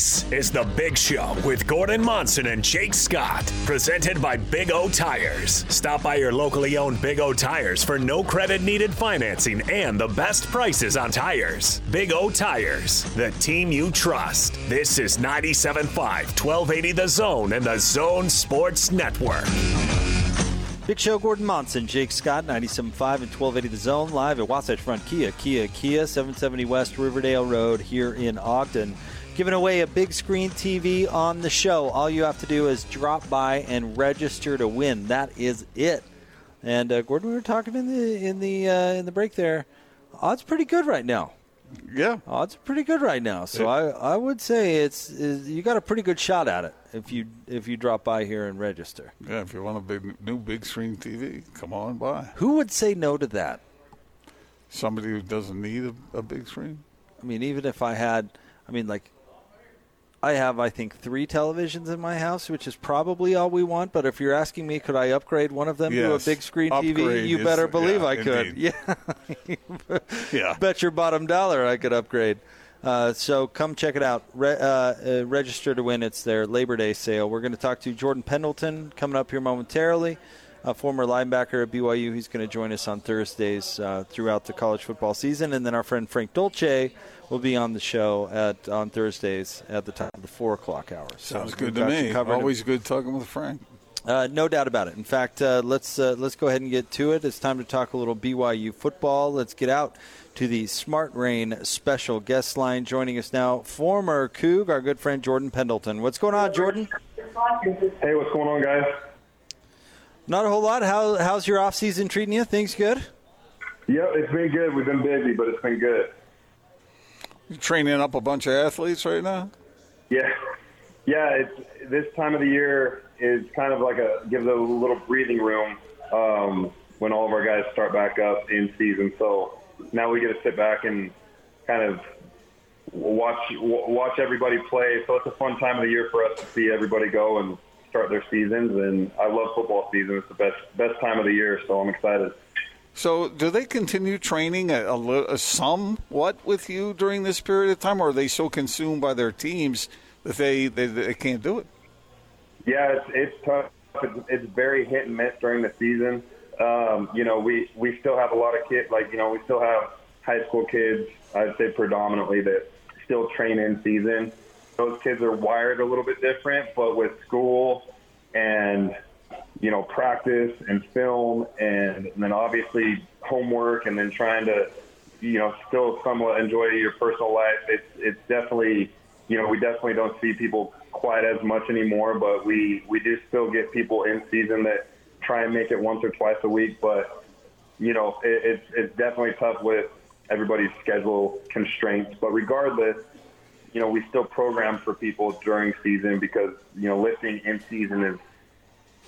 This is The Big Show with Gordon Monson and Jake Scott, presented by Big O Tires. Stop by your locally owned Big O Tires for no credit needed financing and the best prices on tires. Big O Tires, the team you trust. This is 97.5, 1280 The Zone and The Zone Sports Network. Big Show, Gordon Monson, Jake Scott, 97.5 and 1280 The Zone, live at Wasatch Front Kia, Kia, Kia, 770 West Riverdale Road here in Ogden. Giving away a big screen TV on the show. All you have to do is drop by and register to win. That is it. And uh, Gordon, we were talking in the in the uh, in the break there. Odds pretty good right now. Yeah, odds pretty good right now. So I, I would say it's, it's you got a pretty good shot at it if you if you drop by here and register. Yeah, if you want a big new big screen TV, come on by. Who would say no to that? Somebody who doesn't need a, a big screen. I mean, even if I had, I mean, like I have, I think, three televisions in my house, which is probably all we want. But if you're asking me, could I upgrade one of them yes. to a big screen TV? You better believe yeah, I could. Indeed. Yeah. yeah. Bet your bottom dollar I could upgrade. Uh, so come check it out. Re- uh, uh, register to win. It's their Labor Day sale. We're going to talk to Jordan Pendleton coming up here momentarily a former linebacker at BYU. He's going to join us on Thursdays uh, throughout the college football season, and then our friend Frank Dolce will be on the show at on Thursdays at the time of the four o'clock hour. So Sounds good to me. Always good talking with Frank. Uh, no doubt about it. In fact, uh, let's uh, let's go ahead and get to it. It's time to talk a little BYU football. Let's get out to the Smart Rain special guest line. Joining us now, former Coug, our good friend Jordan Pendleton. What's going on, Jordan? Hey, what's going on, guys? Not a whole lot. How, how's your off season treating you? Things good? Yeah, it's been good. We've been busy, but it's been good. You training up a bunch of athletes right now? Yeah, yeah. It's this time of the year is kind of like a gives a little breathing room um, when all of our guys start back up in season. So now we get to sit back and kind of watch watch everybody play. So it's a fun time of the year for us to see everybody go and start their seasons, and I love football season. It's the best best time of the year, so I'm excited. So, do they continue training a, a, a somewhat with you during this period of time, or are they so consumed by their teams that they they, they can't do it? Yeah, it's, it's tough. It's, it's very hit and miss during the season. Um, you know, we we still have a lot of kids. Like you know, we still have high school kids. I'd say predominantly that still train in season those kids are wired a little bit different, but with school and you know practice and film and, and then obviously homework and then trying to you know still somewhat enjoy your personal life it's it's definitely you know we definitely don't see people quite as much anymore but we we do still get people in season that try and make it once or twice a week but you know it, it's it's definitely tough with everybody's schedule constraints but regardless you know, we still program for people during season because, you know, lifting in season is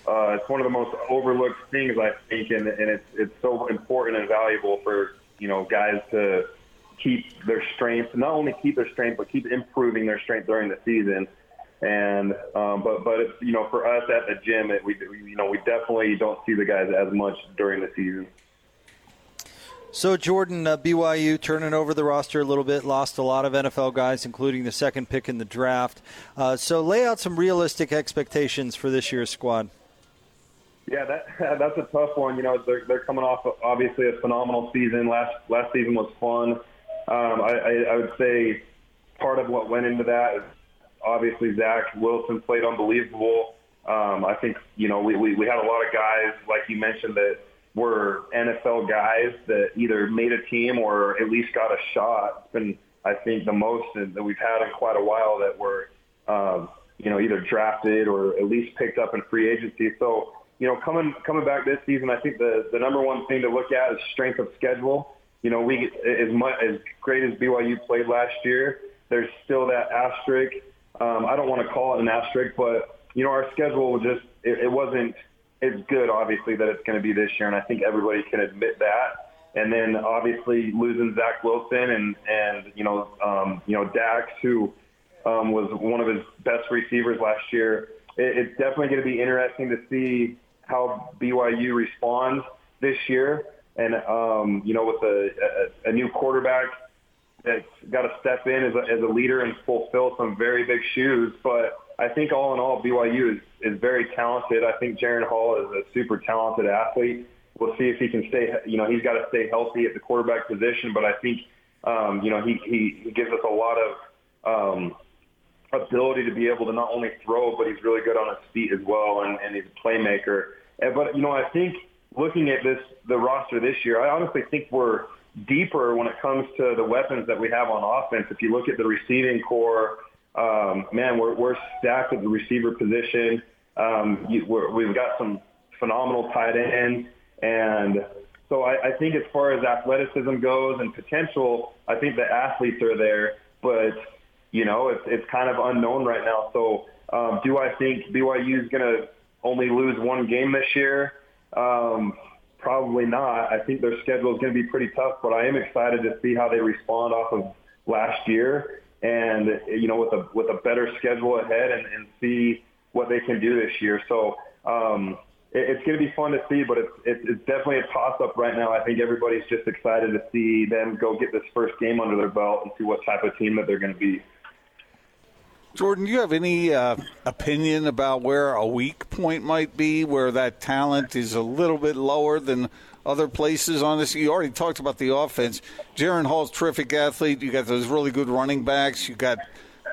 uh, it's one of the most overlooked things I think, and, and it's it's so important and valuable for you know guys to keep their strength, not only keep their strength, but keep improving their strength during the season. And um, but but it's, you know for us at the gym, it, we you know we definitely don't see the guys as much during the season. So, Jordan, uh, BYU turning over the roster a little bit, lost a lot of NFL guys, including the second pick in the draft. Uh, so, lay out some realistic expectations for this year's squad. Yeah, that that's a tough one. You know, they're they're coming off obviously a phenomenal season. Last last season was fun. Um, I, I, I would say part of what went into that is obviously Zach Wilson played unbelievable. Um, I think you know we, we we had a lot of guys like you mentioned that were NFL guys that either made a team or at least got a shot. It's been, I think, the most that we've had in quite a while that were, um, you know, either drafted or at least picked up in free agency. So, you know, coming coming back this season, I think the the number one thing to look at is strength of schedule. You know, we as much as great as BYU played last year, there's still that asterisk. Um, I don't want to call it an asterisk, but you know, our schedule just it, it wasn't it's good, obviously, that it's going to be this year, and I think everybody can admit that. And then obviously losing Zach Wilson and and you know um, you know Dax, who um, was one of his best receivers last year. It, it's definitely going to be interesting to see how BYU responds this year. And um, you know, with a, a, a new quarterback, that's got to step in as a, as a leader and fulfill some very big shoes. But I think all in all, BYU is, is very talented. I think Jaren Hall is a super talented athlete. We'll see if he can stay. You know, he's got to stay healthy at the quarterback position. But I think, um, you know, he, he he gives us a lot of um, ability to be able to not only throw, but he's really good on his feet as well, and, and he's a playmaker. And, but you know, I think looking at this the roster this year, I honestly think we're deeper when it comes to the weapons that we have on offense. If you look at the receiving corps, um, man, we're, we're stacked at the receiver position. Um, you, we're, we've got some phenomenal tight ends. And so I, I think as far as athleticism goes and potential, I think the athletes are there. But, you know, it's, it's kind of unknown right now. So um, do I think BYU is going to only lose one game this year? Um, Probably not. I think their schedule is going to be pretty tough, but I am excited to see how they respond off of last year, and you know, with a with a better schedule ahead, and, and see what they can do this year. So um, it, it's going to be fun to see, but it's, it's it's definitely a toss up right now. I think everybody's just excited to see them go get this first game under their belt and see what type of team that they're going to be. Jordan, do you have any uh, opinion about where a weak point might be, where that talent is a little bit lower than other places on this? You already talked about the offense. Jaren Hall's terrific athlete. You got those really good running backs. You got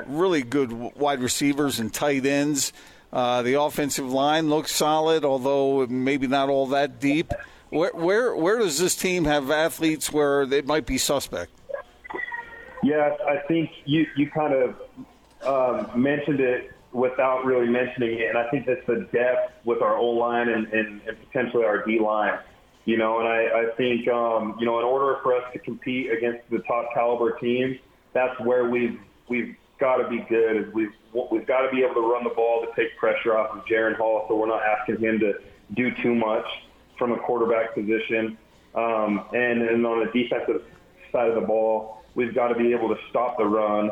really good wide receivers and tight ends. Uh, the offensive line looks solid, although maybe not all that deep. Where, where where does this team have athletes where they might be suspect? Yeah, I think you you kind of um, mentioned it without really mentioning it, and I think that's the depth with our O line and, and, and potentially our D line. You know, and I, I think um, you know in order for us to compete against the top caliber teams, that's where we've we've got to be good. Is we've we've got to be able to run the ball to take pressure off of Jaren Hall, so we're not asking him to do too much from a quarterback position. Um, and, and on the defensive side of the ball, we've got to be able to stop the run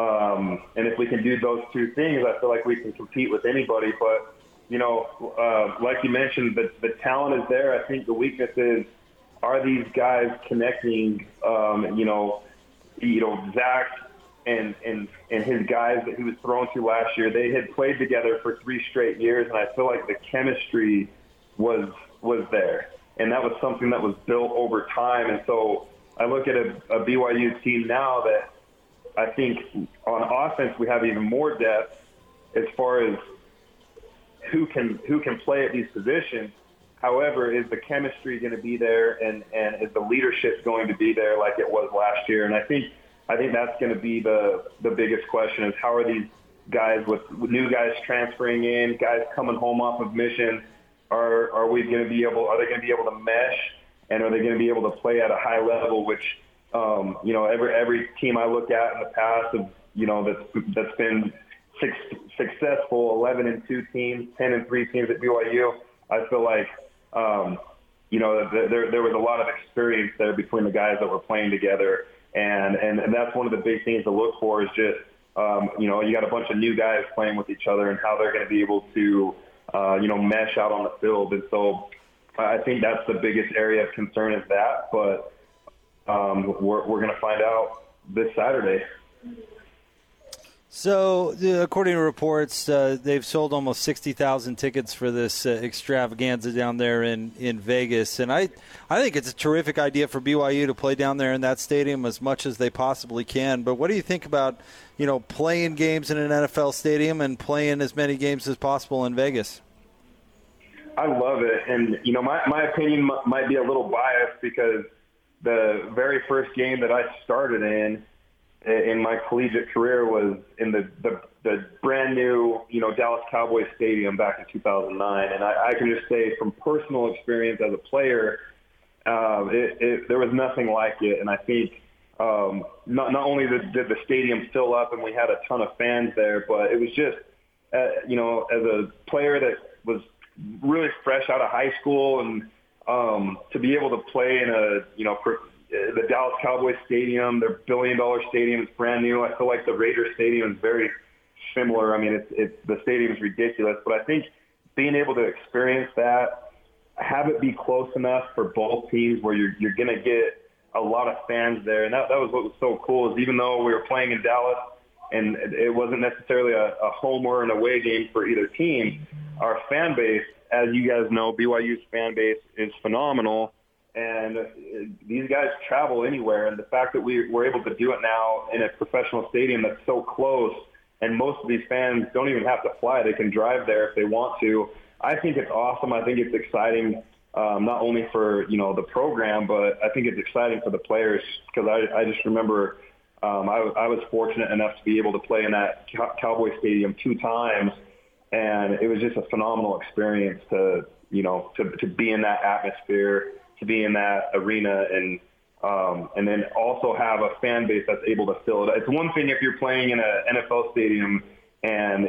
um, and if we can do those two things, I feel like we can compete with anybody. But you know, uh, like you mentioned, the, the talent is there. I think the weakness is are these guys connecting? Um, you know, you know Zach and and and his guys that he was thrown to last year. They had played together for three straight years, and I feel like the chemistry was was there, and that was something that was built over time. And so I look at a, a BYU team now that I think on offense we have even more depth as far as who can who can play at these positions. However, is the chemistry going to be there, and and is the leadership going to be there like it was last year? And I think I think that's going to be the the biggest question: is how are these guys with, with new guys transferring in, guys coming home off of mission? Are are we going to be able? Are they going to be able to mesh? And are they going to be able to play at a high level, which um, you know, every every team I look at in the past, of you know, that's that's been six, successful, 11 and two teams, 10 and three teams at BYU. I feel like, um, you know, there there was a lot of experience there between the guys that were playing together, and and, and that's one of the big things to look for is just, um, you know, you got a bunch of new guys playing with each other and how they're going to be able to, uh, you know, mesh out on the field, and so. I think that's the biggest area of concern is that, but um, we're, we're going to find out this Saturday. So, according to reports, uh, they've sold almost sixty thousand tickets for this uh, extravaganza down there in, in Vegas, and I I think it's a terrific idea for BYU to play down there in that stadium as much as they possibly can. But what do you think about you know playing games in an NFL stadium and playing as many games as possible in Vegas? I love it, and you know my my opinion might be a little biased because the very first game that I started in in my collegiate career was in the, the, the brand new, you know, Dallas Cowboys Stadium back in 2009. And I, I can just say from personal experience as a player, um, it, it, there was nothing like it. And I think um, not, not only did, did the stadium fill up and we had a ton of fans there, but it was just, uh, you know, as a player that was really fresh out of high school and um, to be able to play in a, you know, uh, the Dallas Cowboys Stadium, their billion dollar stadium is brand new. I feel like the Raiders Stadium is very similar. I mean, it's, it's the stadium is ridiculous, but I think being able to experience that, have it be close enough for both teams where you're you're going to get a lot of fans there, and that that was what was so cool. Is even though we were playing in Dallas, and it wasn't necessarily a, a home or an away game for either team, our fan base, as you guys know, BYU's fan base is phenomenal. And these guys travel anywhere, and the fact that we were able to do it now in a professional stadium that's so close, and most of these fans don't even have to fly; they can drive there if they want to. I think it's awesome. I think it's exciting um, not only for you know the program, but I think it's exciting for the players because I, I just remember um, I, I was fortunate enough to be able to play in that Cowboy Stadium two times, and it was just a phenomenal experience to you know to to be in that atmosphere, to be in that arena, and um, and then also have a fan base that's able to fill it. It's one thing if you're playing in an NFL stadium and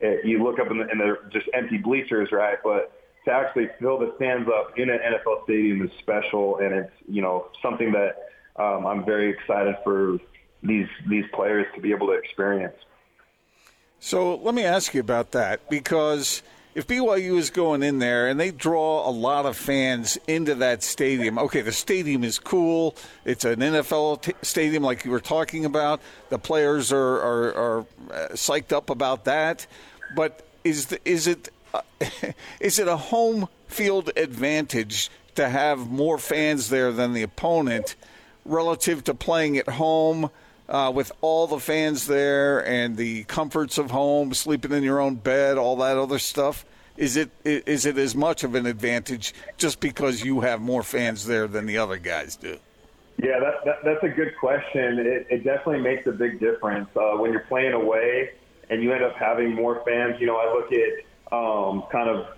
it, you look up the, and they're just empty bleachers, right? But to actually fill the stands up in an NFL stadium is special, and it's you know something that um, I'm very excited for these these players to be able to experience. So let me ask you about that because if BYU is going in there and they draw a lot of fans into that stadium, okay, the stadium is cool. It's an NFL t- stadium, like you were talking about. The players are, are, are uh, psyched up about that. But is the, is it is it a home field advantage to have more fans there than the opponent relative to playing at home uh, with all the fans there and the comforts of home, sleeping in your own bed, all that other stuff? Is it is it as much of an advantage just because you have more fans there than the other guys do? Yeah, that, that, that's a good question. It, it definitely makes a big difference uh, when you're playing away and you end up having more fans. You know, I look at um, kind of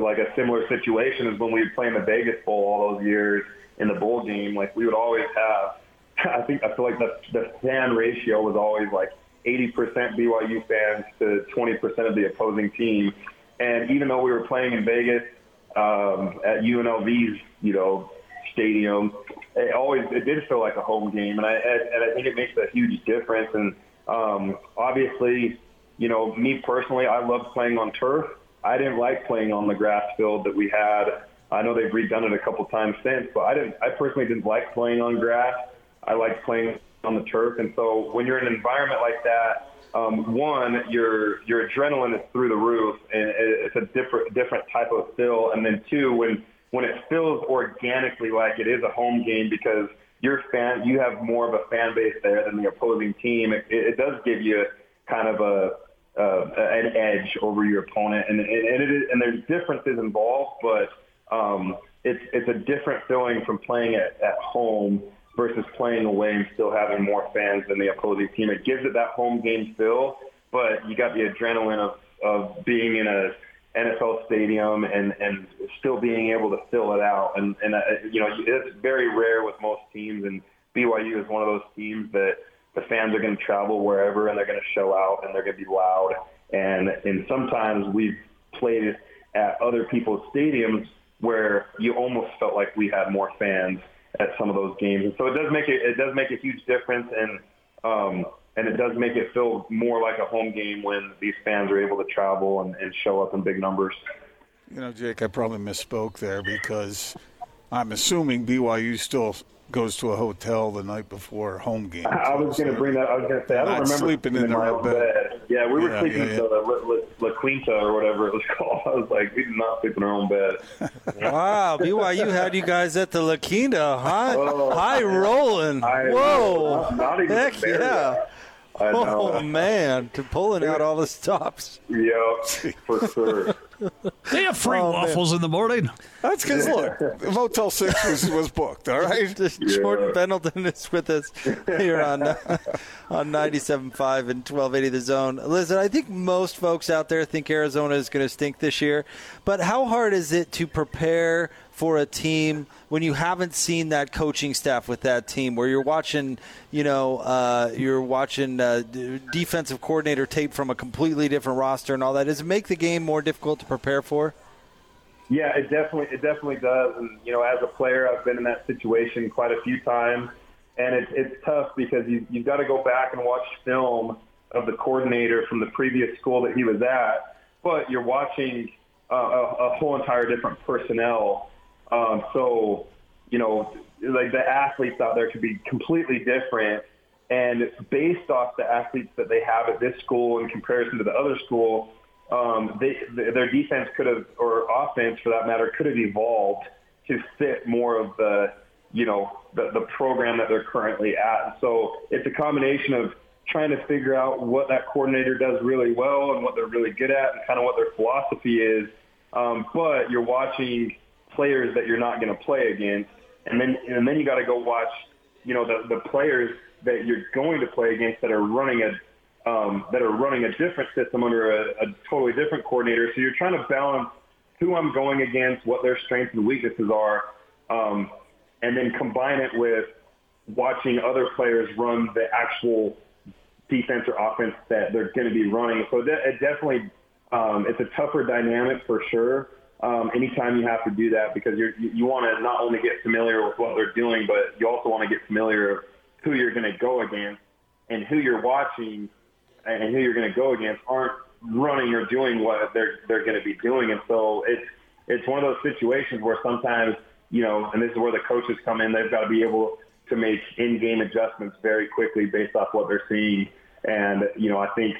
like a similar situation as when we would play in the Vegas Bowl all those years in the bowl game. Like we would always have, I think I feel like the, the fan ratio was always like 80% BYU fans to 20% of the opposing team. And even though we were playing in Vegas um, at UNLV's, you know, stadium, it always it did feel like a home game, and I and I think it makes a huge difference. And um, obviously, you know, me personally, I love playing on turf. I didn't like playing on the grass field that we had. I know they've redone it a couple times since, but I didn't. I personally didn't like playing on grass. I like playing on the turf, and so when you're in an environment like that, um, one, your your adrenaline is through the roof, and it's a different different type of feel. And then two, when when it feels organically like it is a home game because your fan, you have more of a fan base there than the opposing team. It, it does give you kind of a uh, an edge over your opponent, and and, it is, and there's differences involved, but um, it's it's a different feeling from playing at, at home versus playing away and still having more fans than the opposing team. It gives it that home game feel, but you got the adrenaline of of being in a NFL stadium and and still being able to fill it out. And and uh, you know it's very rare with most teams, and BYU is one of those teams that the fans are going to travel wherever and they're going to show out and they're going to be loud. And and sometimes we've played at other people's stadiums where you almost felt like we had more fans at some of those games. And so it does make it it does make a huge difference and um and it does make it feel more like a home game when these fans are able to travel and, and show up in big numbers. You know, Jake, I probably misspoke there because I'm assuming BYU still goes to a hotel the night before home game. I, I was going to bring that. I was going to say I don't remember sleeping in, in my own bed. bed. Yeah, we were yeah, sleeping yeah, yeah. in La, La, La, Quinta or whatever it was called. I was like, we did not sleep in our own bed. wow, BYU had you guys at the La Quinta, high, oh, high rolling. I, Whoa, not, not even heck yeah. Oh man, to pulling out all the stops. Yep, for sure. They have free oh, waffles man. in the morning. That's because look, Motel Six was, was booked. All right, Just yeah. Jordan Pendleton is with us here on uh, on 97.5 and 1280 The Zone. Listen, I think most folks out there think Arizona is going to stink this year, but how hard is it to prepare for a team when you haven't seen that coaching staff with that team, where you're watching, you know, uh, you're watching uh, defensive coordinator tape from a completely different roster and all that? Does it make the game more difficult to prepare for? Yeah, it definitely it definitely does. And you know, as a player, I've been in that situation quite a few times, and it's it's tough because you you've got to go back and watch film of the coordinator from the previous school that he was at, but you're watching uh, a, a whole entire different personnel um, so, you know, like the athletes out there could be completely different. And based off the athletes that they have at this school in comparison to the other school, um, they, their defense could have, or offense for that matter, could have evolved to fit more of the, you know, the, the program that they're currently at. So it's a combination of trying to figure out what that coordinator does really well and what they're really good at and kind of what their philosophy is. Um, but you're watching players that you're not going to play against, and then and then you got to go watch, you know, the the players that you're going to play against that are running a um, that are running a different system under a, a totally different coordinator. So you're trying to balance who I'm going against, what their strengths and weaknesses are, um, and then combine it with watching other players run the actual defense or offense that they're going to be running. So it definitely um, it's a tougher dynamic for sure. Um, anytime you have to do that because you're, you you want to not only get familiar with what they're doing, but you also want to get familiar with who you're going to go against and who you're watching and who you're going to go against aren't running or doing what they're they're going to be doing. And so it's it's one of those situations where sometimes you know, and this is where the coaches come in. They've got to be able to make in-game adjustments very quickly based off what they're seeing. And you know, I think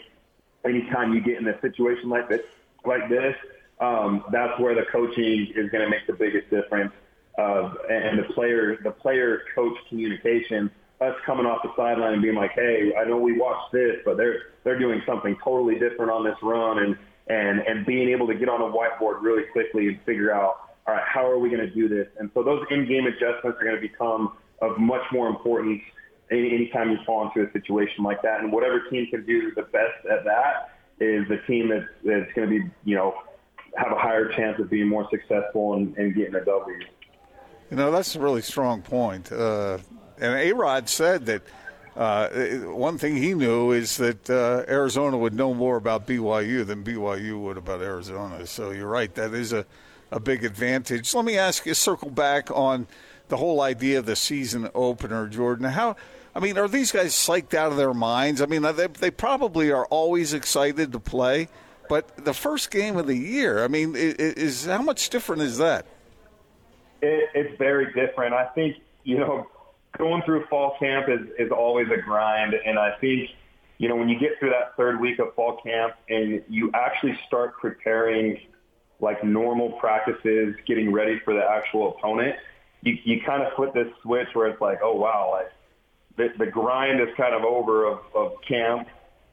anytime you get in a situation like this, like this, um, that's where the coaching is going to make the biggest difference. Uh, and the player, the player coach communication, us coming off the sideline and being like, "Hey, I know we watched this, but they're they're doing something totally different on this run," and and and being able to get on a whiteboard really quickly and figure out, all right, how are we going to do this? And so those in-game adjustments are going to become of much more importance any, anytime you fall into a situation like that. And whatever team can do the best at that is the team that's, that's going to be, you know, have a higher chance of being more successful and, and getting a W. You know, that's a really strong point. Uh, and A Rod said that uh, one thing he knew is that uh, Arizona would know more about BYU than BYU would about Arizona. So you're right, that is a, a big advantage. Let me ask you, circle back on the whole idea of the season opener, Jordan. How I mean, are these guys psyched out of their minds? I mean, they, they probably are always excited to play, but the first game of the year, I mean, is, how much different is that? It, it's very different. I think, you know, going through fall camp is, is always a grind. And I think, you know, when you get through that third week of fall camp and you actually start preparing like normal practices, getting ready for the actual opponent, you, you kind of flip this switch where it's like, oh, wow, like, the, the grind is kind of over of, of camp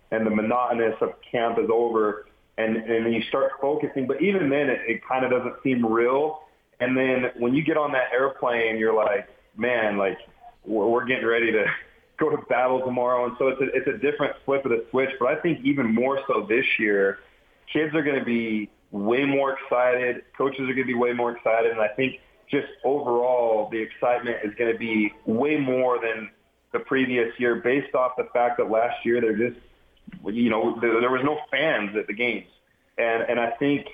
and the monotonous of camp is over and, and you start focusing. But even then, it, it kind of doesn't seem real. And then when you get on that airplane, you're like, man, like we're, we're getting ready to go to battle tomorrow. And so it's a, it's a different flip of the switch. But I think even more so this year, kids are going to be way more excited. Coaches are going to be way more excited. And I think just overall, the excitement is going to be way more than the previous year based off the fact that last year there just, you know, there, was no fans at the games. And, and I think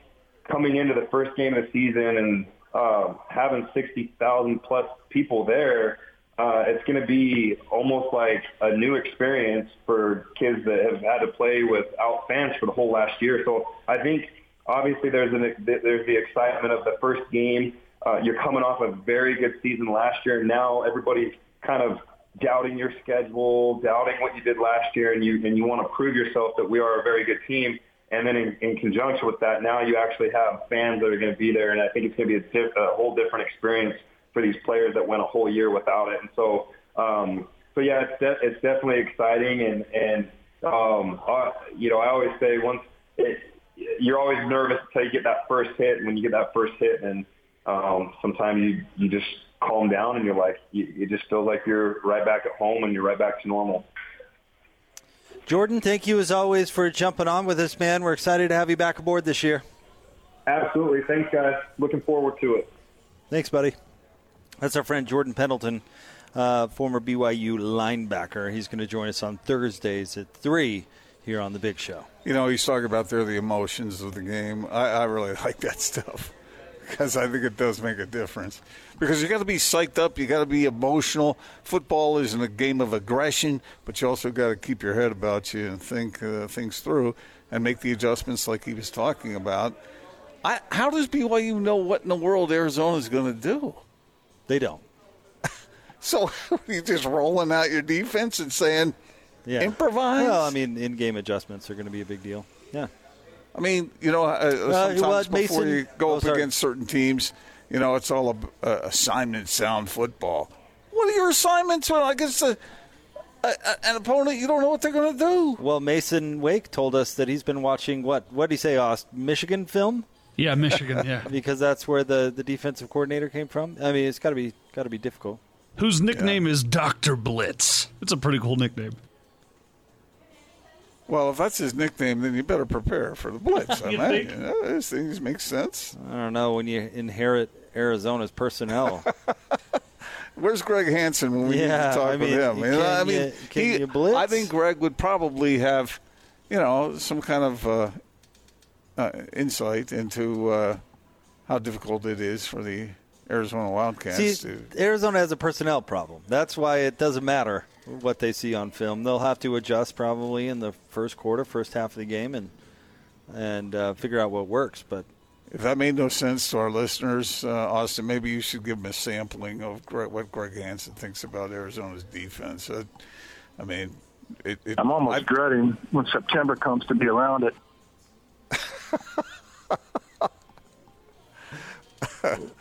coming into the first game of the season and uh, having 60,000 plus people there, uh, it's going to be almost like a new experience for kids that have had to play without fans for the whole last year. So I think obviously there's an, there's the excitement of the first game. Uh, you're coming off a very good season last year, now everybody's kind of doubting your schedule, doubting what you did last year, and you and you want to prove yourself that we are a very good team. And then in, in conjunction with that, now you actually have fans that are going to be there, and I think it's going to be a, diff, a whole different experience for these players that went a whole year without it. And so, um, so yeah, it's de- it's definitely exciting, and and um, uh, you know, I always say once it, you're always nervous until you get that first hit, and when you get that first hit, and um, sometimes you you just calm down and you're like, you, it just feels like you're right back at home and you're right back to normal. Jordan, thank you as always for jumping on with us, man. We're excited to have you back aboard this year. Absolutely. Thanks, guys. Looking forward to it. Thanks, buddy. That's our friend Jordan Pendleton, uh, former BYU linebacker. He's going to join us on Thursdays at 3 here on The Big Show. You know, he's talking about there the emotions of the game. I, I really like that stuff because I think it does make a difference. Because you got to be psyched up, you got to be emotional. Football isn't a game of aggression, but you also got to keep your head about you and think uh, things through and make the adjustments like he was talking about. I, how does BYU know what in the world Arizona is going to do? They don't. So you just rolling out your defense and saying, Yeah. improvise? Well, I mean, in-game adjustments are going to be a big deal. Yeah. I mean, you know, uh, sometimes what, before Mason- you go oh, up sorry. against certain teams, you know, it's all a, uh, assignment sound football. What are your assignments when against a, a, a, an opponent you don't know what they're going to do? Well, Mason Wake told us that he's been watching what? What did he say? Ost Michigan film Yeah, Michigan. Yeah. because that's where the, the defensive coordinator came from. I mean, it's got to be got to be difficult. Whose nickname is Doctor Blitz? It's a pretty cool nickname. Well, if that's his nickname, then you better prepare for the blitz. I You mean, you know, these things make sense. I don't know when you inherit Arizona's personnel. Where's Greg Hansen when we Yeah, need to talk I with mean, him? can I mean, can he- you blitz? I think Greg would probably have, you know, some kind of uh, uh, insight into uh, how difficult it is for the Arizona Wildcats See, to. Arizona has a personnel problem. That's why it doesn't matter what they see on film. They'll have to adjust probably in the first quarter, first half of the game, and and uh, figure out what works. But If that made no sense to our listeners, uh, Austin, maybe you should give them a sampling of Greg, what Greg Hansen thinks about Arizona's defense. Uh, I mean, it, it, I'm almost I- dreading when September comes to be around it.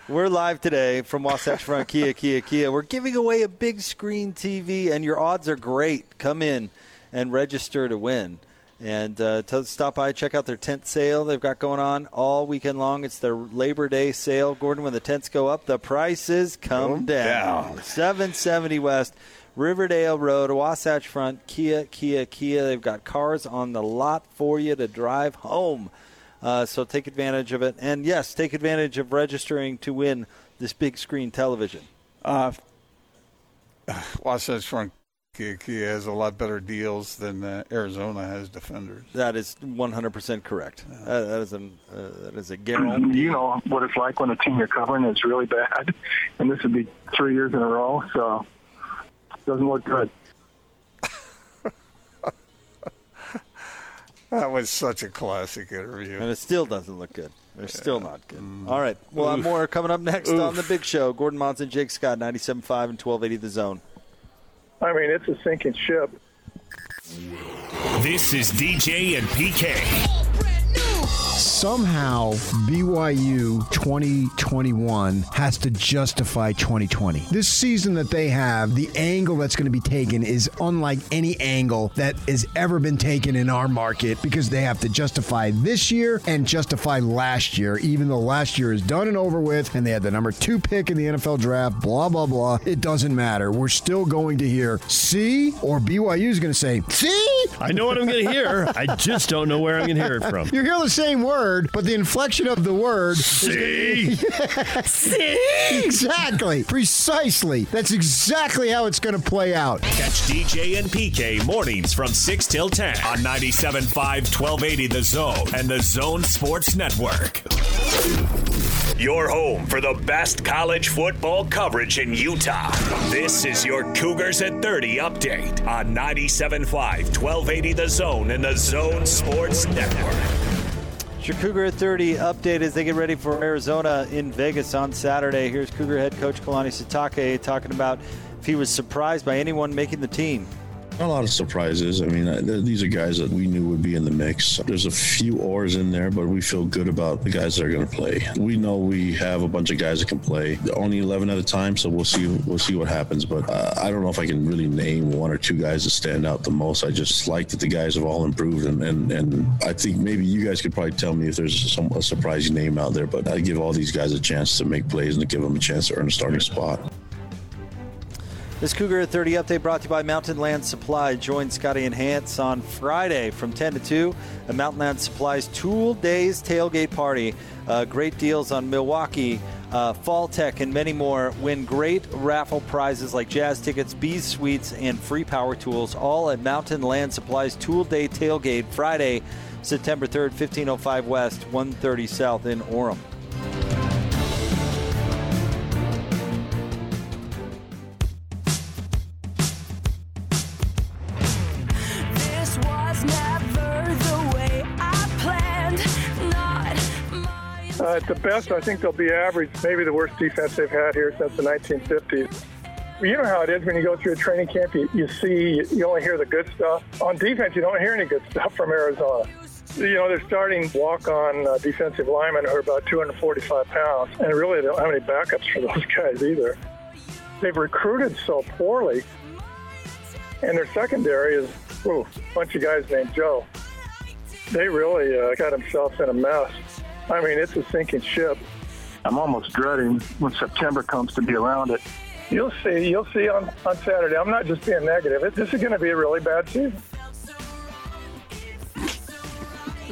We're live today from Wasatch Front Kia, Kia, Kia. We're giving away a big screen TV, and your odds are great. Come in and register to win. And uh, to stop by, check out their tent sale they've got going on all weekend long. It's their Labor Day sale. Gordon, when the tents go up, the prices come down. down. 770 West, Riverdale Road, Wasatch Front, Kia, Kia, Kia. They've got cars on the lot for you to drive home. Uh, so take advantage of it. And yes, take advantage of registering to win this big screen television. Uh, Wasatch Front Kia, Kia has a lot better deals than uh, Arizona has defenders. That is 100% correct. Uh, that is a uh, that is a guarantee. You know what it's like when a team you're covering is really bad, and this would be three years in a row, so it doesn't look good. That was such a classic interview. And it still doesn't look good. They're still not good. All right. Well, have more coming up next on the big show. Gordon Monson, Jake Scott, 97.5 and 1280 The Zone. I mean, it's a sinking ship. This is DJ and PK. Somehow BYU 2021 has to justify 2020. This season that they have, the angle that's going to be taken is unlike any angle that has ever been taken in our market because they have to justify this year and justify last year, even though last year is done and over with and they had the number two pick in the NFL draft, blah, blah, blah. It doesn't matter. We're still going to hear, see, or BYU is going to say, see? I know what I'm going to hear. I just don't know where I'm going to hear it from. You hear the same word, but the inflection of the word see See? Exactly. Precisely. That's exactly how it's going to play out. Catch DJ and PK mornings from 6 till 10 on 97.5 1280 The Zone and The Zone Sports Network. Your home for the best college football coverage in Utah. This is your Cougars at 30 update on 97.5 1280 The Zone and The Zone Sports Network. Your Cougar at 30 update as they get ready for Arizona in Vegas on Saturday. Here's Cougar head coach Kalani Sitake talking about if he was surprised by anyone making the team. A lot of surprises. I mean, th- these are guys that we knew would be in the mix. There's a few oars in there, but we feel good about the guys that are going to play. We know we have a bunch of guys that can play. Only 11 at a time, so we'll see. We'll see what happens. But uh, I don't know if I can really name one or two guys that stand out the most. I just like that the guys have all improved, and and, and I think maybe you guys could probably tell me if there's some a surprising name out there. But I give all these guys a chance to make plays and to give them a chance to earn a starting spot. This Cougar 30 update brought to you by Mountainland Supply. Join Scotty and Hans on Friday from 10 to 2 at Mountainland Supply's Tool Days Tailgate Party. Uh, great deals on Milwaukee, uh, FallTech, and many more. Win great raffle prizes like jazz tickets, bees suites, and free power tools, all at Mountainland Supply's Tool Day Tailgate Friday, September 3rd, 1505 West, 130 South in Orem. At the best, I think they'll be average. Maybe the worst defense they've had here since the 1950s. You know how it is when you go through a training camp. You, you see, you only hear the good stuff. On defense, you don't hear any good stuff from Arizona. You know, they're starting walk-on uh, defensive linemen who are about 245 pounds, and really they don't have any backups for those guys either. They've recruited so poorly, and their secondary is ooh, a bunch of guys named Joe. They really uh, got themselves in a mess. I mean, it's a sinking ship. I'm almost dreading when September comes to be around it. You'll see. You'll see on, on Saturday. I'm not just being negative. It, this is going to be a really bad season.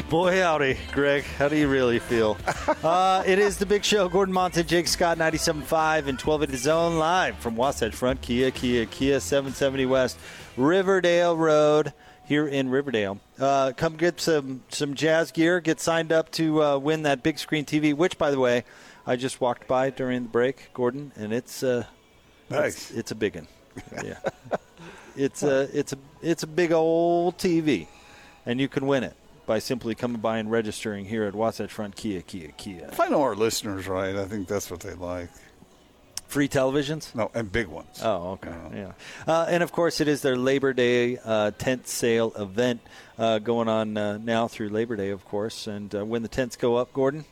Boy, howdy, Greg. How do you really feel? uh, it is the big show. Gordon Monson, Jake Scott, 97.5 and 12 at the zone live from Wasatch Front Kia, Kia, Kia, 770 West, Riverdale Road here in Riverdale. Uh, come get some, some jazz gear. Get signed up to uh, win that big screen TV, which, by the way, I just walked by during the break, Gordon, and it's uh, Nice. It's, it's a big one. Yeah, it's a it's a it's a big old TV, and you can win it by simply coming by and registering here at Wasatch Front Kia Kia Kia. If I know our listeners right, I think that's what they like. Free televisions? No, and big ones. Oh, okay. Yeah. Uh, and of course, it is their Labor Day uh, tent sale event uh, going on uh, now through Labor Day, of course. And uh, when the tents go up, Gordon,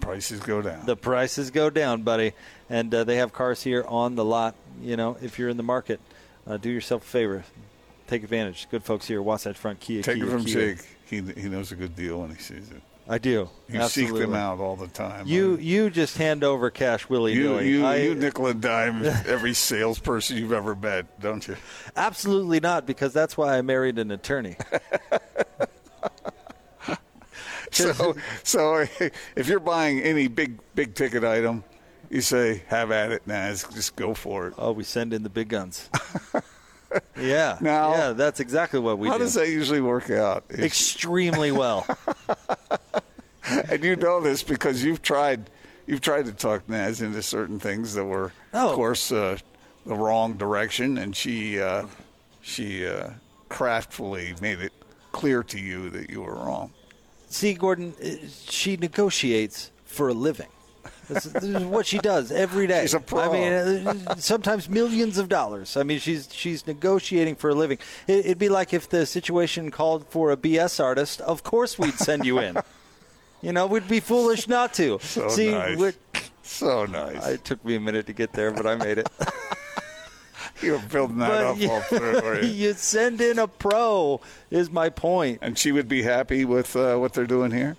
Prices go down. the prices go down, buddy. And uh, they have cars here on the lot. You know, if you're in the market, uh, do yourself a favor. Take advantage. Good folks here, Wasatch Front Kia. Take Kia, it from Kia. Jake. He, he knows a good deal when he sees it. I do. You Absolutely. seek them out all the time. You you just hand over cash willy You, nilly. you, I, you nickel and dime every salesperson you've ever met, don't you? absolutely not, because that's why I married an attorney. So, so if you're buying any big big ticket item, you say, "Have at it, Naz. Just go for it." Oh, we send in the big guns. yeah. Now- yeah, that's exactly what we How do. How does that usually work out? Extremely well. and you know this because you've tried you've tried to talk Naz into certain things that were, Oh. of course, uh, the wrong direction, and she uh, she uh, craftfully made it clear to you that you were wrong. See, Gordon, uh, she negotiates for a living. This, this is what she does every day. She's a pro. I mean, uh, sometimes millions of dollars. I mean, she's she's negotiating for a living. It'd be like if the situation called for a BS artist. Of course, we'd send you in. you know, we'd be foolish not to. So See, nice. So nice. it took me a minute to get there, but I made it. you were building that But up you, all through. you? you send in a pro is my point. And she would be happy with uh, what they're doing here.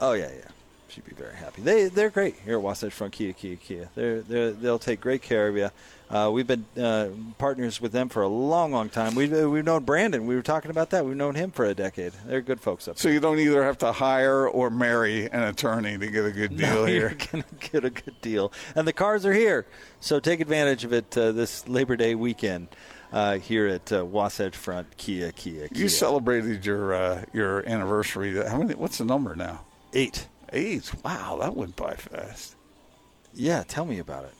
Oh yeah, yeah. She'd be very happy. They they're great here at Wasatch Front Kia Kia Kia. They're they they'll take great care of you. Uh, we've been uh, partners with them for a long, long time. We've we've known Brandon. We were talking about that. We've known him for a decade. They're good folks up there. So you don't either have to hire or marry an attorney to get a good deal No, You're here. gonna get a good deal, and the cars are here. So take advantage of it uh, this Labor Day weekend uh, here at uh, Wasatch Front Kia Kia Kia. You celebrated your uh, your anniversary. How many? What's the number now? Eight. Eight. Wow, that went by fast. Yeah, tell me about it.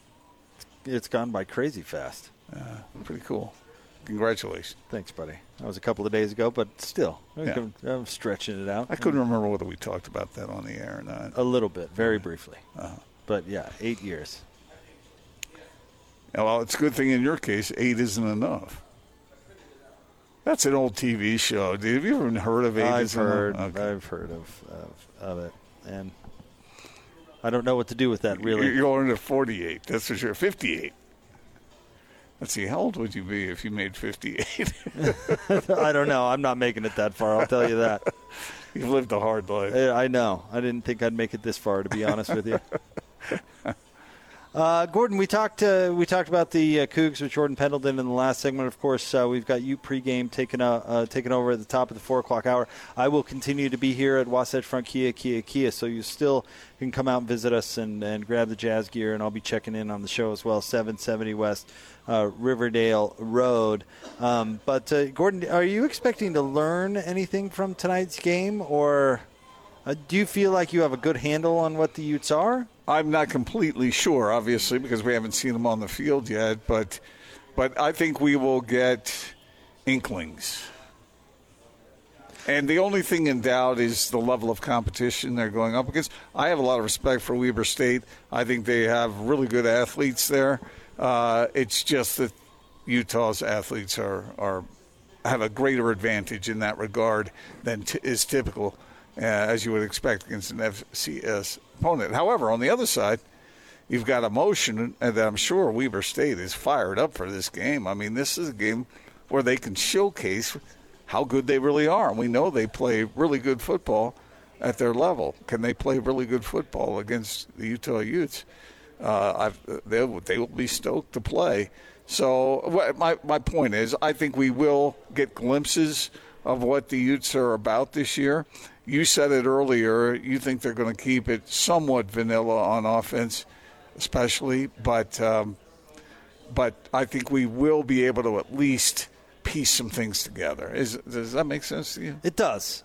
It's gone by crazy fast. Uh, pretty cool. Congratulations. Thanks, buddy. That was a couple of days ago, but still, Yeah. I'm stretching it out. I couldn't remember whether we talked about that on the air or not. A little bit, very briefly. Uh-huh. But yeah, eight years. Yeah, Well, it's a good thing in your case, eight isn't enough. That's an old TV show. Have you ever heard of eight? I've heard, Okay. I've heard of, of of it, and I don't know what to do with that. Really, You're going to 48. That's for sure. 58. Let's see. How old would you be if you made 58? I don't know. I'm not making it that far. I'll tell you that. You've lived a hard life. I I know. I didn't think I'd make it this far, to be honest with you. Uh, Gordon, we talked uh, we talked about the uh, Cougs with Jordan Pendleton in the last segment. Of course, uh, we've got you pregame taking uh, uh, taking over at the top of the four o'clock hour. I will continue to be here at Wasatch Front Kia Kia Kia, so you still can come out and visit us and, and grab the jazz gear, and I'll be checking in on the show as well. Seven seventy West uh, Riverdale Road. Um, but Gordon, are you expecting to learn anything from tonight's game, or uh, do you feel like you have a good handle on what the Utes are? I'm not completely sure, obviously, because we haven't seen them on the field yet. But, but I think we will get inklings. And the only thing in doubt is the level of competition they're going up against. I have a lot of respect for Weber State. I think they have really good athletes there. Uh, it's just that Utah's athletes are are have a greater advantage in that regard than t- is typical, as you would expect against an FCS opponent. However, on the other side, you've got emotion, and that I'm sure Weber State is fired up for this game. I mean, this is a game where they can showcase how good they really are. We know they play really good football at their level. Can they play really good football against the Utah Utes? Uh, they, they will be stoked to play. So my my point is, I think we will get glimpses of what the Utes are about this year. You said it earlier. You think they're going to keep it somewhat vanilla on offense, especially, but um, but I think we will be able to at least piece some things together. Is does that make sense to you? It does.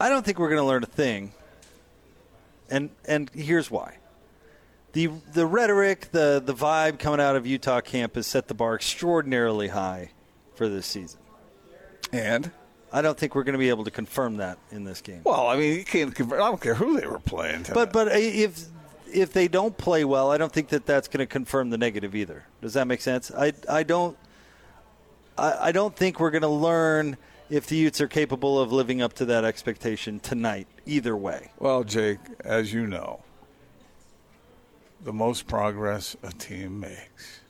I don't think we're going to learn a thing. And and here's why. The the rhetoric, the the vibe coming out of Utah camp has set the bar extraordinarily high for this season. And I don't think we're going to be able to confirm that in this game. Well, I mean, you can't. convert- I don't care who they were playing. tonight. But but uh, if if they don't play well, I don't think that that's going to confirm the negative either. Does that make sense? I I don't I, I don't think we're going to learn if the Utes are capable of living up to that expectation tonight. Either way, Well, Jake, as you know, the most progress a team makes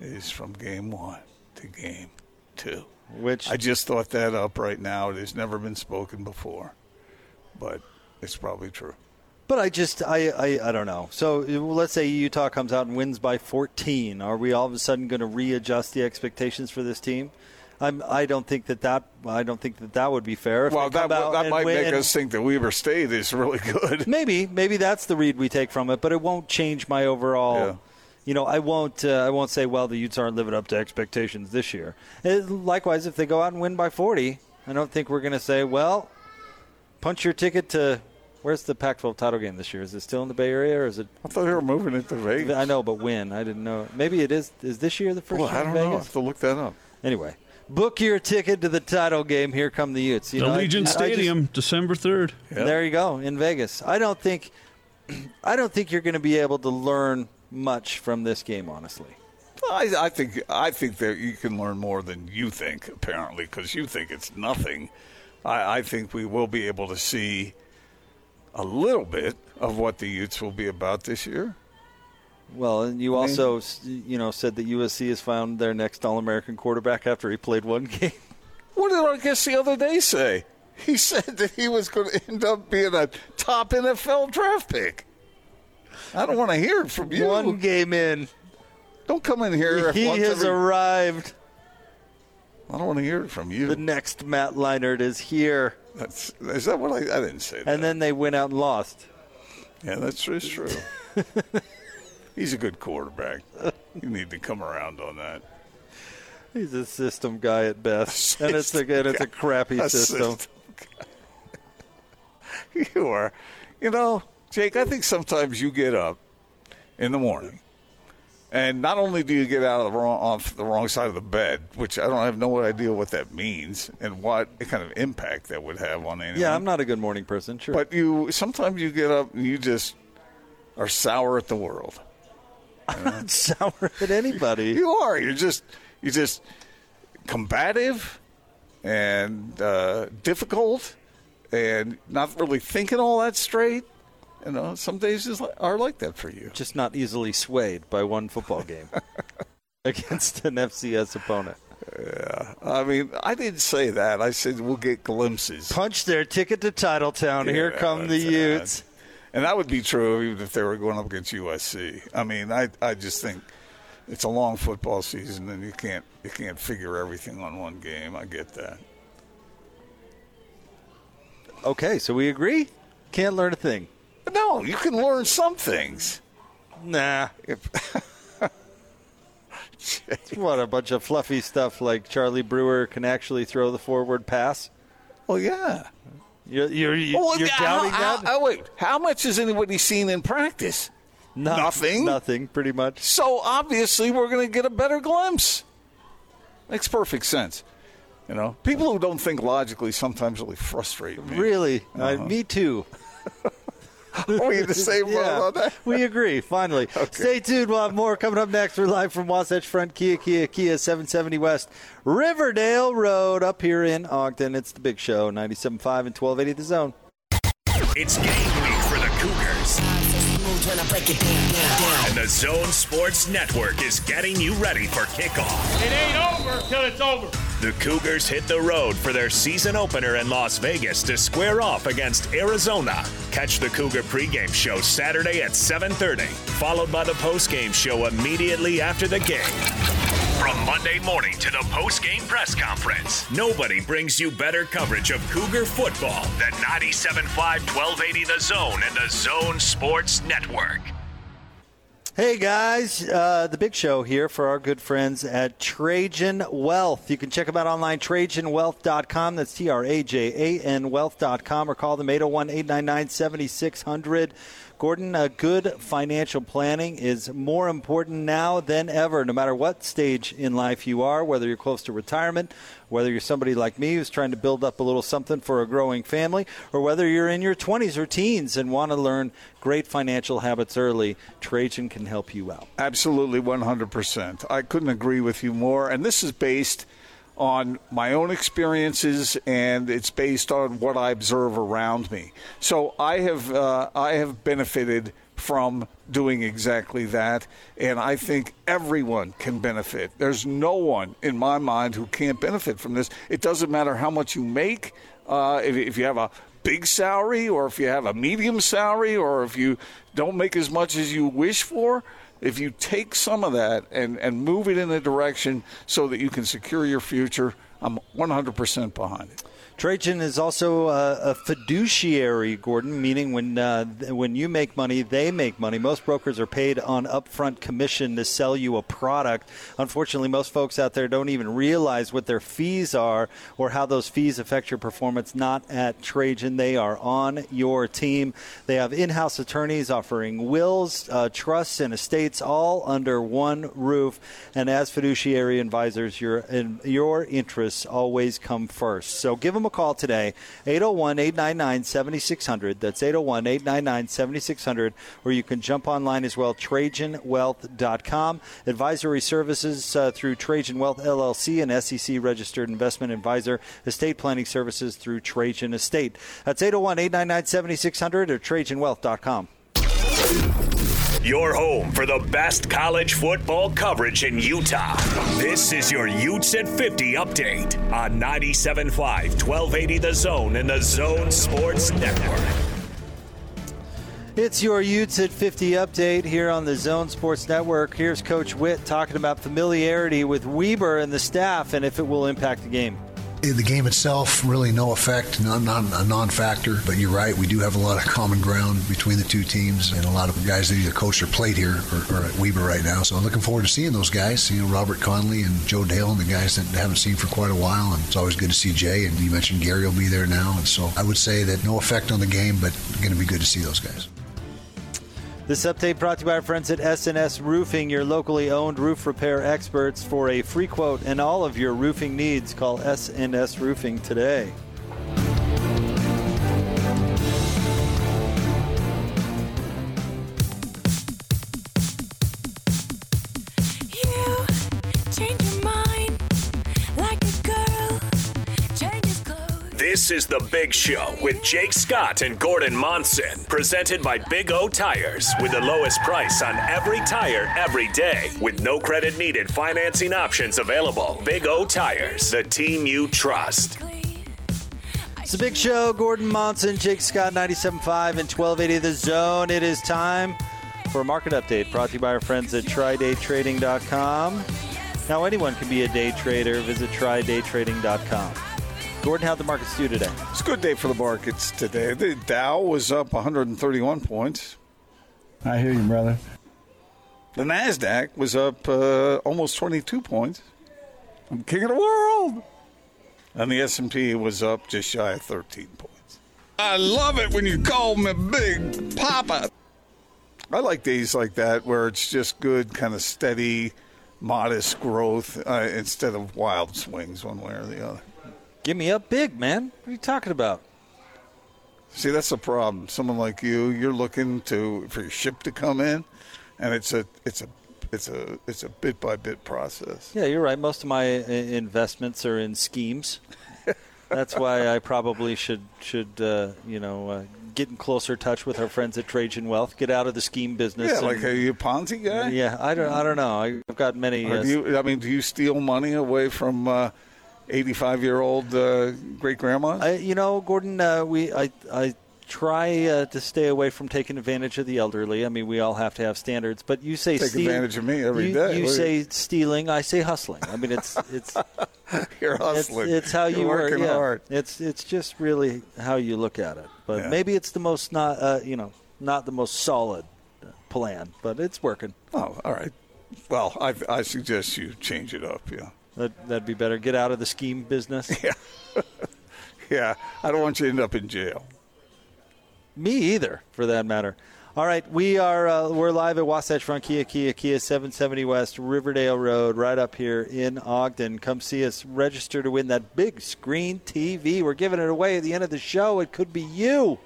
is from game one to game two. Which I just thought that up right now. It has never been spoken before, but it's probably true. But I just I, I I don't know. So uh, let's say Utah comes out and wins by 14. Are we all of a sudden going to readjust the expectations for this team? I'm, I don't think that that I don't think that that would be fair. If well, that, that might win- make us think that Weber State is really good. Maybe maybe that's the read we take from it, but it won't change my overall. Yeah. You know, I won't. Uh, I won't say, well, the Utes aren't living up to expectations this year. Uh, likewise, if they go out and win by 40, I don't think we're going to say, well, punch your ticket to. Where's the Pac-12 title game this year? Is it still in the Bay Area or is it? I thought they were moving it to Vegas. I know, but when? I didn't know. Maybe it is. Is this year the first Well, year I don't know. I have to look that up. Anyway, book your ticket to the title game. Here come the Utes. You know, I- Allegiant I just- Stadium, December 3rd. There you go in Vegas. I don't think, I don't think you're going to be able to learn much from this game, honestly. I, I think I think that you can learn more than you think, apparently, because you think it's nothing. I, I think we will be able to see a little bit of what the Utes will be about this year. Well, and you also, you know, said that USC has found their next All-American quarterback after he played one game. What did our guest the other day say? He said that he was going to end up being a top NFL draft pick. I don't want to hear it from you. One game in, Don't come in here. he has every- arrived. I don't want to hear it from you. The next Matt Leinart is here, That's, is that what I, I didn't say? That. and then they went out and lost. Yeah, that's it's true. He's a good quarterback. You need to come around on that. He's a system guy at best, and it's a and it's a crappy A system. system you are. You know, Jake, I think sometimes you get up in the morning, and not only do you get out of the wrong, off the wrong side of the bed, which I don't have no idea what that means and what kind of impact that would have on anyone. Yeah, I'm not a good morning person. Sure, But you sometimes you get up and you just are sour at the world. I'm not sour at anybody. You are. You're just you're just combative and uh, difficult and not really thinking all that straight. You know, some days is are like that for you. Just not easily swayed by one football game against an FCS opponent. Yeah. I mean, I didn't say that. I said we'll get glimpses. Punch their ticket to Titletown. Here Yeah, come the Utes. And that would be true even if they were going up against USC. I mean, I I just think it's a long football season and you can't you can't figure everything on one game. I get that. Okay, so we agree. Can't learn a thing. But no, you can learn some things. Nah. If, What a bunch of fluffy stuff like Charlie Brewer can actually throw the forward pass. well, yeah. You're you're, you're, Well, you're doubting how- that? oh, wait, how much has anybody seen in practice? No- nothing. Nothing, pretty much. So obviously, we're going to get a better glimpse. Makes perfect sense. You know, people who don't think logically sometimes really frustrate me. Really, Uh-huh. Uh, me too. Are we in the same boat Yeah, on that? we agree. Finally, stay tuned. We'll have more coming up next. We're live from Wasatch Front Kia, Kia, Kia, 770 West Riverdale Road, up here in Ogden. It's the Big Show, 97.5 and 1280 The Zone. It's game week for the Cougars. And the Zone Sports Network is getting you ready for kickoff. It ain't over till it's over. The Cougars hit the road for their season opener in Las Vegas to square off against Arizona. Catch the Cougar pregame show Saturday at 7:30, followed by the postgame show immediately after the game. From Monday morning to the postgame press conference, nobody brings you better coverage of Cougar football than 97.5 1280 The Zone and the Zone Sports Network. Hey guys, uh, the big show here for our good friends at Trajan Wealth. You can check them out online, TrajanWealth.com. That's T R A J A N Wealth.com or call them 801 899 7600. Gordon, uh, good financial planning is more important now than ever, no matter what stage in life you are, whether you're close to retirement, whether you're somebody like me who's trying to build up a little something for a growing family, or whether you're in your 20s or teens and want to learn great financial habits early, Trajan can help you out. Absolutely, 100%. I couldn't agree with you more. And this is based on my own experiences and it's based on what I observe around me. So I have uh, I have benefited from doing exactly that and I think everyone can benefit. There's no one in my mind who can't benefit from this. It doesn't matter how much you make uh, if, if you have a big salary or if you have a medium salary or if you don't make as much as you wish for if you take some of that and, and move it in a direction so that you can secure your future, I'm 100% behind it. Trajan is also a, a fiduciary, Gordon, meaning when uh, when you make money, they make money. Most brokers are paid on upfront commission to sell you a product. Unfortunately, most folks out there don't even realize what their fees are or how those fees affect your performance. Not at Trajan, they are on your team. They have in-house attorneys offering wills, uh, trusts, and estates all under one roof. And as fiduciary advisors, your your interests always come first. So give them a call today, 801 899 7600. That's 801 899 7600. Or you can jump online as well, TrajanWealth.com. Advisory services uh, through Trajan Wealth LLC, an SEC registered investment advisor. Estate planning services through Trajan Estate. That's 801 899 7600 or TrajanWealth.com. Your home for the best college football coverage in Utah. This is your Utes at 50 update on 97.5, 1280 The Zone and the Zone Sports Network. It's your Utes at 50 update here on the Zone Sports Network. Here's Coach Whitt talking about familiarity with Weber and the staff and if it will impact the game. The game itself, really no effect, not, not a non-factor. But you're right, we do have a lot of common ground between the two teams, and a lot of guys that either coach or played here or, at Weber right now. So I'm looking forward to seeing those guys. You know, Robert Conley and Joe Dale, and the guys that haven't seen for quite a while. And it's always good to see Jay. And you mentioned Gary will be there now, and so I would say that no effect on the game, but going to be good to see those guys. This update brought to you by our friends at SNS Roofing, your locally owned roof repair experts. For a free quote and all of your roofing needs, call SNS Roofing today. This is The Big Show with Jake Scott and Gordon Monson, presented by Big O Tires, with the lowest price on every tire every day, with no credit needed financing options available. Big O Tires, the team you trust. It's a big show. Gordon Monson, Jake Scott, 97.5 and 1280 The Zone. It is time for a market update brought to you by our friends at TryDayTrading.com. Now, anyone can be a day trader. Visit TryDayTrading.com. Gordon, how'd the markets do today? It's a good day for the markets today. The Dow was up 131 points. I hear you, brother. The Nasdaq was up uh, almost 22 points. I'm king of the world. And the S&P was up just shy of 13 points. I love it when you call me Big Papa. I like days like that where it's just good, kind of steady, modest growth uh, instead of wild swings one way or the other. Give me up big, man. What are you talking about? See, that's the problem. Someone like you, you're looking to for your ship to come in, and it's a it's a it's a it's a bit by bit process. Yeah, you're right. Most of my uh, investments are in schemes. That's why I probably should should uh, you know uh, get in closer touch with our friends at Trajan Wealth. Get out of the scheme business. Yeah, and- like are you a Ponzi guy? Yeah, I don't I don't know. I've got many. Uh, do you, I mean, do you steal money away from uh, 85 year old uh, great grandmas? I, you know, Gordon, uh, we I I try uh, to stay away from taking advantage of the elderly. I mean, we all have to have standards, but you say Take steal- advantage of me every you, day. You say stealing, I say hustling. I mean, it's it's You're hustling. it's how You're you work. working yeah. hard. It's it's just really how you look at it. But Yeah. maybe it's the most not uh, you know not the most solid plan, but it's working. Oh, all right. Well, I, I suggest you change it up. Yeah. That that'd be better. Get out of the scheme business. Yeah. Yeah. I don't want you to end up in jail. Me either, for that matter. All right, we are uh, we're live at Wasatch Front Kia Kia Kia 770 West Riverdale Road, right up here in Ogden. Come see us. Register to win that big screen TV. We're giving it away at the end of the show. It could be you.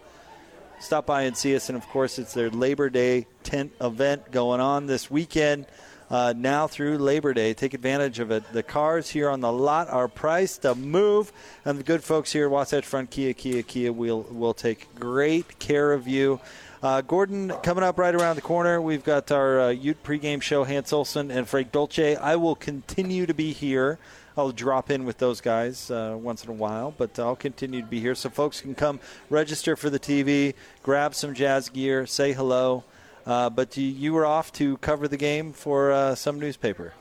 Stop by and see us, and of course, it's their Labor Day tent event going on this weekend. Uh, now through Labor Day, take advantage of it. The cars here on the lot are priced to move, and the good folks here at Wasatch Front Kia Kia Kia will will take great care of you. Uh, Gordon, coming up right around the corner, we've got our uh, Ute pregame show, Hans Olsen and Frank Dolce. I will continue to be here. I'll drop in with those guys uh, once in a while, but I'll continue to be here so folks can come register for the TV, grab some jazz gear, say hello. Uh, but you, you were off to cover the game for uh, some newspaper.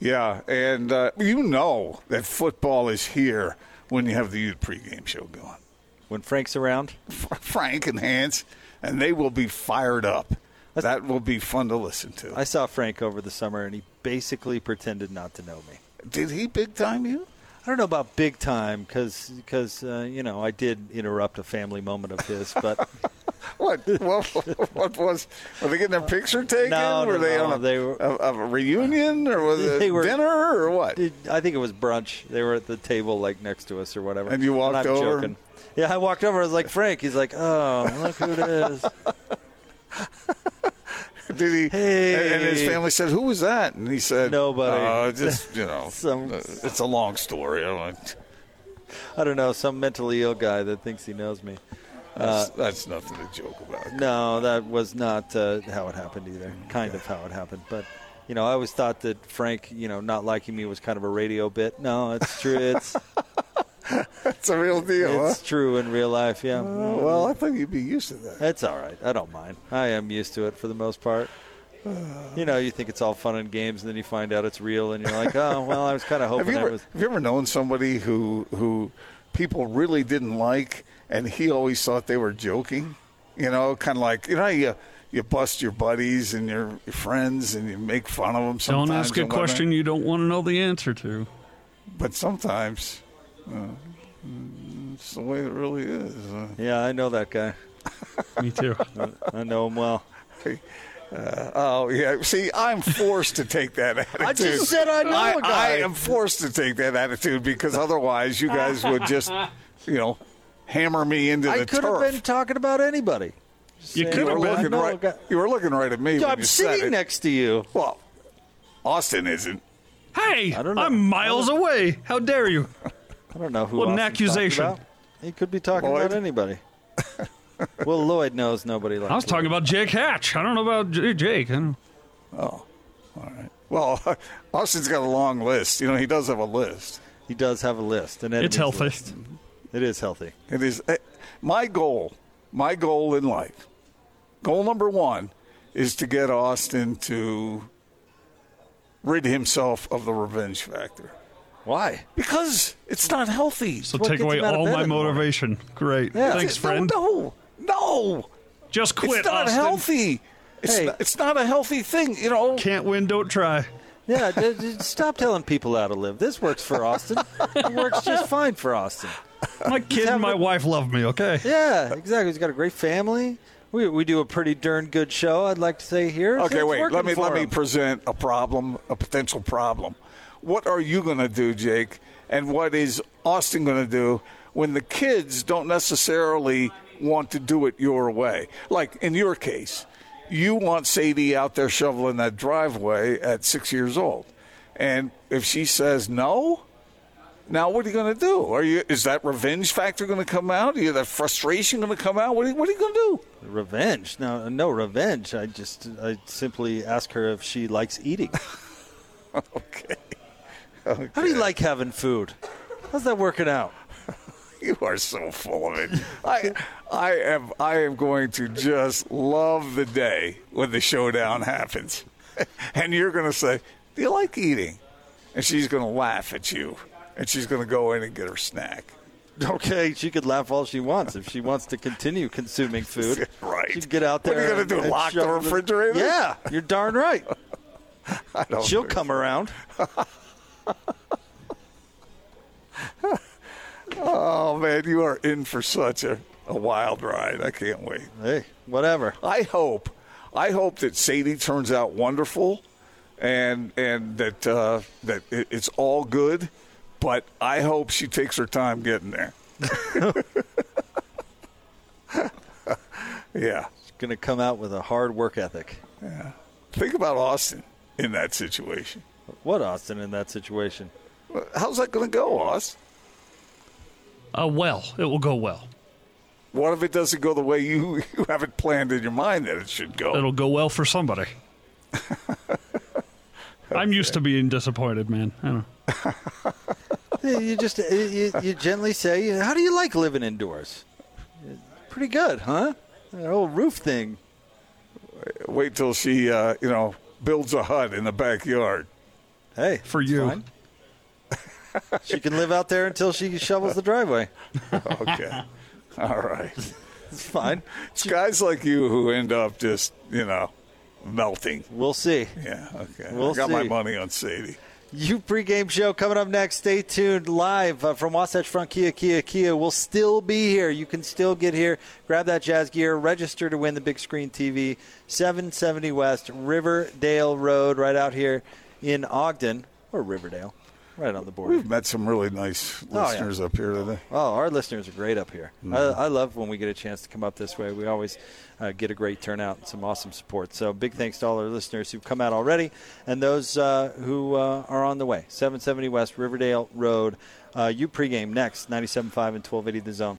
Yeah, and uh, you know that football is here when you have the Ute pregame show going. When Frank's around, Frank and Hans, and they will be fired up. that will be fun to listen to. I saw Frank over the summer, and he basically pretended not to know me. Did he big time you? I don't know about big time because uh, you know I did interrupt a family moment of his, but What? what? What was? Were they getting their picture taken? No, were no, they no, on a, they were- a, a reunion or was it were- dinner or what? I think it was brunch. They were at the table like next to us or whatever. And you walked I'm over? Joking. Yeah, I walked over. I was like Frank. He's like, oh, look who it is. Did he? Hey. And, his family said, "Who was that?" And he said, Nobody. "Uh, just you know, Some- uh, it's a long story. I don't. Like, I don't know, some mentally ill guy that thinks he knows me. Uh, that's, that's nothing to joke about. No, that was not uh, how it happened either. Kind of how it happened, but you know, I always thought that Frank, you know, not liking me was kind of a radio bit. No, it's true. It's It's a real deal, it's true in real life. Yeah. huh? Well, I thought you'd be used to that. It's all right. I don't mind. I am used to it for the most part. Uh. You know, you think it's all fun and games, and then you find out it's real, and you're like, oh, well, I was kind of Have hoping you, ever, was. have you ever known somebody who who people really didn't like, and he always thought they were joking? You know, kind of like you know you you bust your buddies and your, your friends, and you make fun of them. Sometimes Don't ask a and whatnot. question you don't want to know the answer to. but sometimes uh, it's the way it really is. Uh, Yeah, I know that guy. Me too. I know him well. Uh, oh yeah. See, I'm forced to take that attitude. I just said I know I, a guy. I am forced to take that attitude because otherwise, you guys would just, you know, hammer me into I the turf. I could have been talking about anybody. You could you oh, have been I looking know right. You were looking right at me. when I'm you said sitting it. next to you. Well, Austin isn't. Hey, I don't know. I'm miles away. How dare you? I don't know who. What an Austin's talking accusation. about. He could be talking Lloyd? about anybody. well, Lloyd knows nobody like. I was talking about Jake Hatch. I don't know about J- Jake. I don't- oh, Well, Austin's got a long list. You know, he does have a list. He does have a list, and It's healthy. It is healthy. It is eh, my goal. My goal in life. Goal number one is to get Austin to rid himself of the revenge factor Why? because it's not healthy. So what take away him out of all my in motivation. Great. Yeah. Thanks, friend. No, no, no. Just quit, it's not Austin. healthy. It's, Hey. not, it's not a healthy thing. You know. Can't win, don't try. Yeah, d- d- stop telling people how to live. This works for Austin. it works just fine for Austin. My kid and my a- wife love me, okay? Yeah, exactly. He's got a great family. We, we do a pretty darn good show. I'd like to say here. Okay, It's wait. Let me for let me present a problem, a potential problem. What are you going to do, Jake? And what is Austin going to do when the kids don't necessarily want to do it your way. Like in your case, you want Sadie out there shoveling that driveway at six years old. And if she says no, now what are you going to do? Are you is that revenge factor going to come out? You that frustration going to come out? What are you, you going to do? Revenge? No, no revenge. I just I simply ask her if she likes eating. okay. How do you like having food? How's that working out? You are so full of it. I I am I am going to just love the day when the showdown happens. And you're going to say, "Do you like eating?" And she's going to laugh at you. And she's going to go in and get her snack. Okay, she could laugh all she wants if she wants to continue consuming food. right. She'd get out What are there. you gonna and- do, lock the refrigerator? Yeah, you're darn right. I don't She'll come around. Oh man, you are in for such a, a wild ride. I can't wait. Hey, whatever. I hope, I hope that Sadie turns out wonderful, and and that uh, that it, it's all good. But I hope she takes her time getting there. yeah, She's going to come out with a hard work ethic. yeah. Think about Austin in that situation. What Austin in that situation? How's that going to go, Austin? Uh, well, it will go well. What if it doesn't go the way you, you have it planned in your mind that it should go? It'll go well for somebody. I'm used to being disappointed, man. I don't Yeah, You just you, you gently say, "How do you like living indoors?" Pretty good, huh? That whole roof thing. Wait till she, uh, you know, builds a hut in the backyard. Hey, for you. fine. she can live out there until she shovels the driveway. okay. All right. It's fine. It's guys like you who end up just, you know, melting. We'll see. Yeah, okay. We'll I got my money on Sadie. Ute pregame show coming up next. Stay tuned live uh, from Wasatch Front Kia Kia Kia. will still be here. You can still get here. Grab that jazz gear. Register to win the big screen TV. 770 West Riverdale Road, right out here in Ogden or Riverdale, right on the border. We've met some really nice Oh, yeah. listeners up here today. Oh, our listeners are great up here. Mhm. I, I love when we get a chance to come up this way. We always uh, get a great turnout and some awesome support. So big thanks to all our listeners who've come out already and those uh, who uh, are on the way. 770 West Riverdale Road. Uh, Ute pregame next, 97.5 and 1280 The Zone.